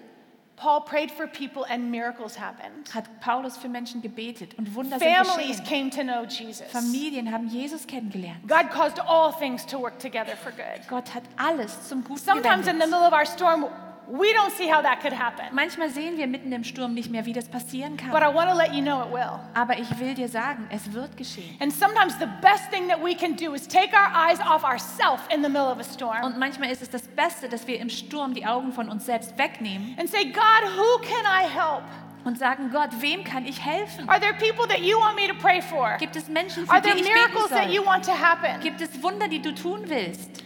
S2: Paul prayed for people and miracles happened.
S3: hat Paulus für Menschen gebetet und Wunder sind
S2: Families
S3: geschehen.
S2: came to know Jesus.
S3: Familien haben Jesus kennengelernt.
S2: God caused all things to work together for good.
S3: Gott hat alles zum Guten
S2: Sometimes in the middle of our storm, we don't see how that could happen.
S3: Manchmal sehen wir mitten im Sturm nicht mehr, wie das passieren
S2: But
S3: kann.
S2: I want to let you know it will.
S3: Aber ich will dir sagen, es wird geschehen.
S2: And sometimes the best thing that we can do is take our eyes off ourselves in the middle of a storm
S3: Und manchmal ist es das Beste, dass wir im Sturm die Augen von uns selbst wegnehmen
S2: and say, God, who can I help?
S3: und sagen, Gott, wem kann ich helfen?
S2: Are there people that you want me to pray for?
S3: Gibt es Menschen, für
S2: Are
S3: die ich beten
S2: miracles that you
S3: soll?
S2: want to happen?
S3: Gibt es Wunder, die du tun willst?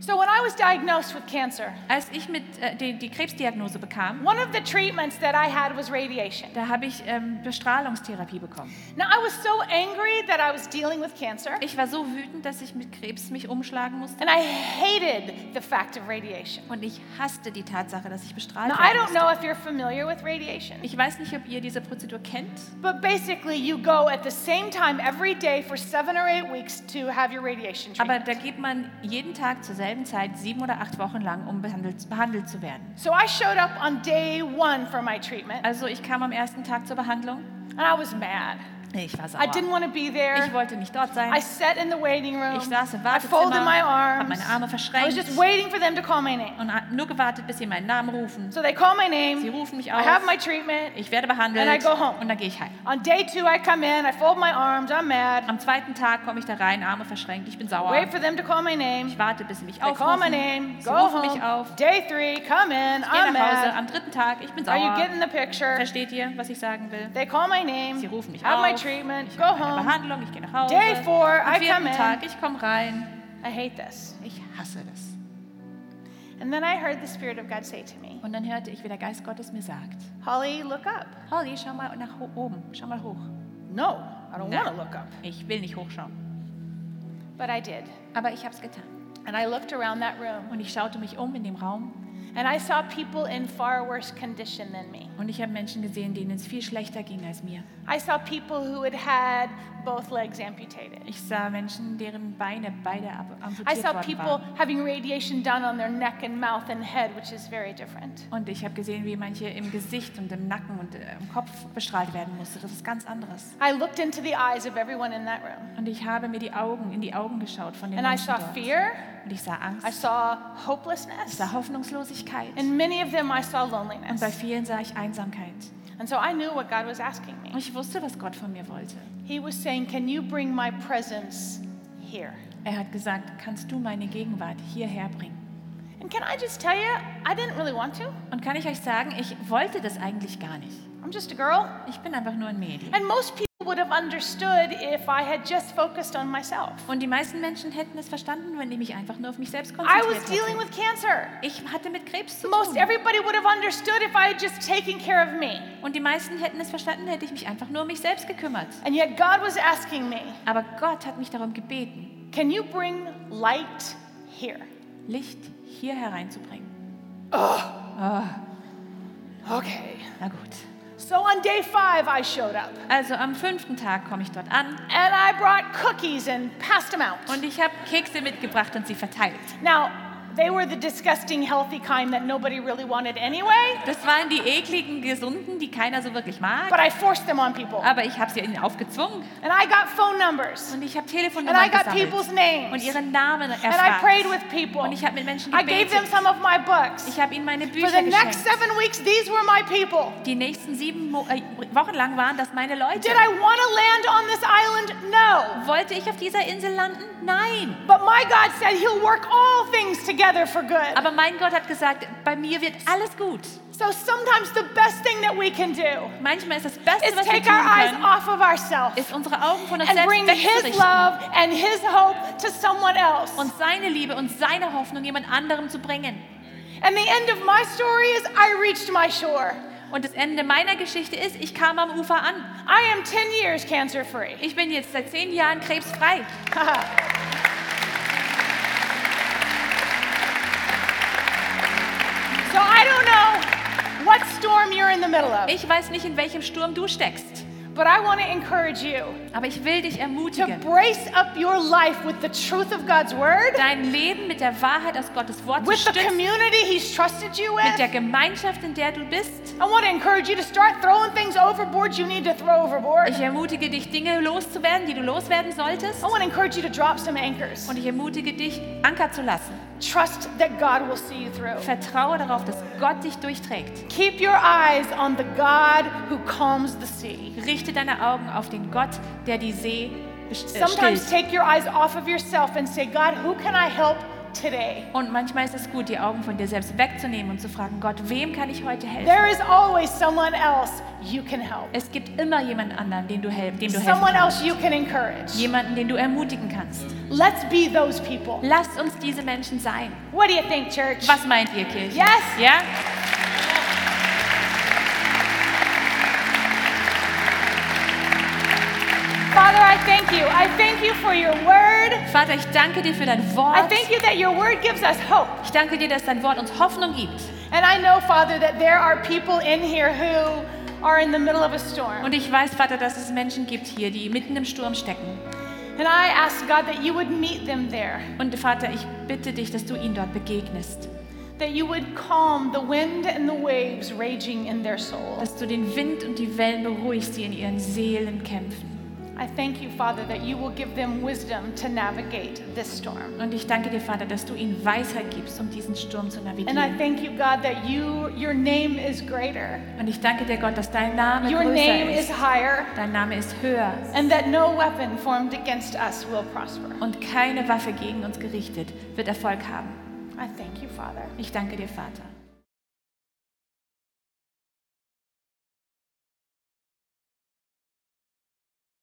S2: So when I was diagnosed with cancer,
S3: Als ich mit, äh, die, die Krebsdiagnose bekam,
S2: one of the treatments that I had was radiation.
S3: da habe ich ähm, Bestrahlungstherapie bekommen.
S2: Now I was so angry that I was dealing with cancer,
S3: Ich war so wütend, dass ich mit Krebs mich umschlagen musste.
S2: and I hated the fact of radiation.
S3: Und ich hasste die Tatsache, dass ich bestrahlt
S2: Now I don't know if you're familiar with radiation,
S3: Ich weiß nicht, ob ihr diese Prozedur kennt,
S2: but basically you go at the same time every day for seven or eight weeks to have your radiation
S3: aber
S2: treatment.
S3: da geht man jeden Tag zur selben Zeit sieben oder acht Wochen lang, um behandelt, behandelt zu werden.
S2: So I showed up on day one for my treatment,
S3: Also ich kam am ersten Tag zur Behandlung.
S2: and I was mad.
S3: Ich war
S2: I didn't
S3: sauer.
S2: want to be there.
S3: Ich wollte nicht dort sein.
S2: I sat in the waiting room.
S3: Ich saß im
S2: I folded
S3: Wartezimmer,
S2: my
S3: habe
S2: arms.
S3: meine Arme
S2: I was
S3: verschränkt
S2: just waiting for them to call my name.
S3: und nur gewartet, bis sie meinen Namen rufen.
S2: So they call my
S3: Sie
S2: name.
S3: rufen mich
S2: I have my
S3: auf.
S2: treatment.
S3: Ich werde behandelt
S2: And I go home.
S3: und dann gehe ich heim.
S2: On day two, I come in. I fold my arms. I'm mad.
S3: Am zweiten Tag komme ich da rein, Arme verschränkt, ich bin sauer.
S2: Wait for them to call my name.
S3: Ich warte, bis sie mich
S2: They call my
S3: aufrufen.
S2: name.
S3: Sie
S2: Go
S3: rufen mich
S2: home.
S3: auf.
S2: Day three, come in.
S3: Ich gehe
S2: I'm
S3: nach Hause.
S2: mad.
S3: Am dritten Tag, ich bin
S2: Are you
S3: sauer.
S2: getting the picture?
S3: Versteht ihr, was ich sagen will?
S2: They call my name.
S3: Sie rufen mich auf.
S2: Treatment.
S3: Ich
S2: Go home.
S3: Behandlung, ich gehe nach Hause.
S2: Day four,
S3: Am
S2: I come in.
S3: Tag, ich komme rein.
S2: I hate this.
S3: Ich hasse das.
S2: And then I heard the Spirit of God say to me,
S3: Und dann hörte ich, wie der Geist Gottes mir sagt,
S2: Holly, look up.
S3: Holly, schau mal nach oben, schau mal hoch.
S2: No, I don't
S3: Nein.
S2: want to look up.
S3: Ich will nicht hochschauen.
S2: But I did.
S3: Aber ich habe es getan.
S2: And I looked around that room
S3: Und ich schaute mich um in dem Raum
S2: and I saw people in far worse condition than me.
S3: und ich habe Menschen gesehen, denen es viel schlechter ging als mir.
S2: I saw people who had had both legs amputated.
S3: Ich sah Menschen, deren Beine beide amputiert
S2: saw
S3: worden
S2: people
S3: waren.
S2: having radiation done on their neck and mouth and head, which is very different.
S3: Und ich habe gesehen, wie manche im Gesicht und im Nacken und äh, im Kopf bestrahlt werden musste. Das ist ganz anderes.
S2: I looked into the eyes of everyone in that room
S3: Und ich habe mir die Augen in die Augen geschaut von den
S2: and I
S3: Menschen
S2: saw
S3: dort. Und ich sah
S2: I
S3: Angst,
S2: saw
S3: ich
S2: hopelessness,
S3: sah Hoffnungslosigkeit.
S2: and many of them I saw
S3: Und bei
S2: loneliness.
S3: vielen sah ich Einsamkeit.
S2: And so I knew what God was asking
S3: Und
S2: me.
S3: ich wusste, was Gott von mir wollte.
S2: He was saying, Can you bring my presence here?
S3: Er hat gesagt, kannst du meine Gegenwart hierher bringen?
S2: And can I just tell you, I didn't really want to.
S3: Und kann ich euch sagen, ich wollte das eigentlich gar nicht.
S2: I'm just a girl.
S3: Ich bin einfach nur ein Mädel.
S2: And most people would have understood if I had just focused on myself.
S3: Und die meisten Menschen hätten es verstanden, wenn ich mich einfach nur auf mich selbst
S2: I was
S3: konzentriert
S2: dealing with cancer.
S3: Ich hatte mit Krebs zu
S2: Most
S3: tun.
S2: everybody would have understood if I had just taken care of me.
S3: Und die meisten hätten es verstanden, hätte ich mich einfach nur um mich selbst gekümmert.
S2: And yet God was asking me,
S3: Aber Gott hat mich darum gebeten,
S2: Can you bring light here?
S3: Licht hier hereinzubringen.
S2: Okay.
S3: Na gut.
S2: So on day five, I showed up
S3: Also am fünften Tag komme ich dort an
S2: and I brought cookies and passed them out.
S3: und ich habe Kekse mitgebracht und sie verteilt.
S2: Now, they were the disgusting, healthy kind that nobody really wanted anyway,
S3: Das waren die ekligen, gesunden, die keiner so wirklich mag.
S2: but I forced them on people.
S3: Aber ich habe sie ihnen aufgezwungen
S2: And I got phone numbers
S3: und ich habe
S2: and I
S3: Telefonnummern
S2: got people's
S3: gesammelt und
S2: names
S3: ihre Namen
S2: and I prayed
S3: erfragt.
S2: with people.
S3: Und ich habe mit Menschen
S2: I gave them
S3: gebetet.
S2: some of my books.
S3: Ich habe ihnen meine
S2: For
S3: Bücher
S2: the next seven weeks, these were my people.
S3: Die nächsten sieben Mo äh, Wochen lang waren das meine Leute.
S2: Did I want to land on this island? No.
S3: Wollte ich auf dieser Insel landen? Nein.
S2: But my God said He'll work all things together for good.
S3: Aber mein Gott hat gesagt, bei mir wird alles gut.
S2: So sometimes the best thing that we can do
S3: Manchmal ist das Beste,
S2: is
S3: was wir
S2: take our
S3: tun
S2: eyes
S3: können,
S2: off of ourselves
S3: ist unsere Augen von uns
S2: and
S3: selbst
S2: bring His love and His hope to someone else.
S3: und seine Liebe und seine Hoffnung jemand anderem zu bringen.
S2: And the end of my story is I reached my shore.
S3: Und das Ende meiner Geschichte ist, ich kam am Ufer an.
S2: I am 10 years cancer free.
S3: Ich bin jetzt seit zehn Jahren krebsfrei. Ich weiß nicht, in welchem Sturm du steckst.
S2: but I want to encourage you
S3: Aber ich will dich
S2: to
S3: ermutigen,
S2: brace up your life with the truth of God's word,
S3: dein Leben mit der Wahrheit aus Gottes Wort zu
S2: with the
S3: stützen,
S2: community He's trusted you
S3: mit der
S2: with.
S3: Gemeinschaft, in der du bist.
S2: I want to encourage you to start throwing things overboard you need to throw overboard.
S3: Ich ermutige dich, Dinge loszuwerden, die du loswerden solltest.
S2: I want to encourage you to drop some anchors.
S3: Und ich ermutige dich, Anker zu lassen.
S2: Trust that God will see you through.
S3: Vertraue darauf, dass Gott dich durchträgt.
S2: Keep your eyes on the God who calms the sea.
S3: Richte deine Augen auf den Gott, der die See äh,
S2: Sometimes
S3: stillt.
S2: take your eyes off of yourself and say, God, who can I help today?
S3: Und manchmal ist es gut, die Augen von dir selbst wegzunehmen und zu fragen, Gott, wem kann ich heute helfen?
S2: There is always someone else you can help,
S3: Es gibt immer jemand anderen, den du, hel dem du helfen
S2: someone
S3: kannst.
S2: else you can encourage.
S3: Jemanden, den du ermutigen kannst.
S2: Let's be those people.
S3: Lasst uns diese Menschen sein.
S2: What do you think, church?
S3: Was meint ihr, Kirche?
S2: Yes.
S3: Ja?
S2: Father, I thank you. I thank you for your word.
S3: Vater, ich danke dir für dein
S2: I
S3: Wort.
S2: thank you that your word gives us hope.
S3: Ich danke dir, dass dein Wort uns Hoffnung gibt.
S2: And I know, Father, that there are people in here who are in the middle of a storm.
S3: Und ich weiß, Vater, dass es Menschen gibt hier, die mitten im Sturm stecken.
S2: And I ask, God, that you would meet them there,
S3: Und Vater, ich bitte dich, dass du ihnen dort begegnest.
S2: that you would calm the wind and the waves raging in their soul.
S3: Dass du den Wind und die Wellen beruhigst, die in ihren Seelen kämpfen.
S2: I thank you, Father, that you will give them wisdom to navigate this storm.
S3: Und ich danke dir, Vater, dass du ihnen Weisheit gibst, um diesen Sturm zu
S2: And I
S3: navigieren.
S2: thank you, God, that you your name is greater.
S3: Und ich danke dir, Gott, dass dein Name
S2: Your name
S3: größer
S2: is
S3: ist.
S2: higher.
S3: Dein Name ist höher.
S2: And that no weapon formed against us will prosper.
S3: Und keine Waffe gegen uns gerichtet wird Erfolg haben.
S2: I thank you, Father.
S3: Ich danke dir, Vater.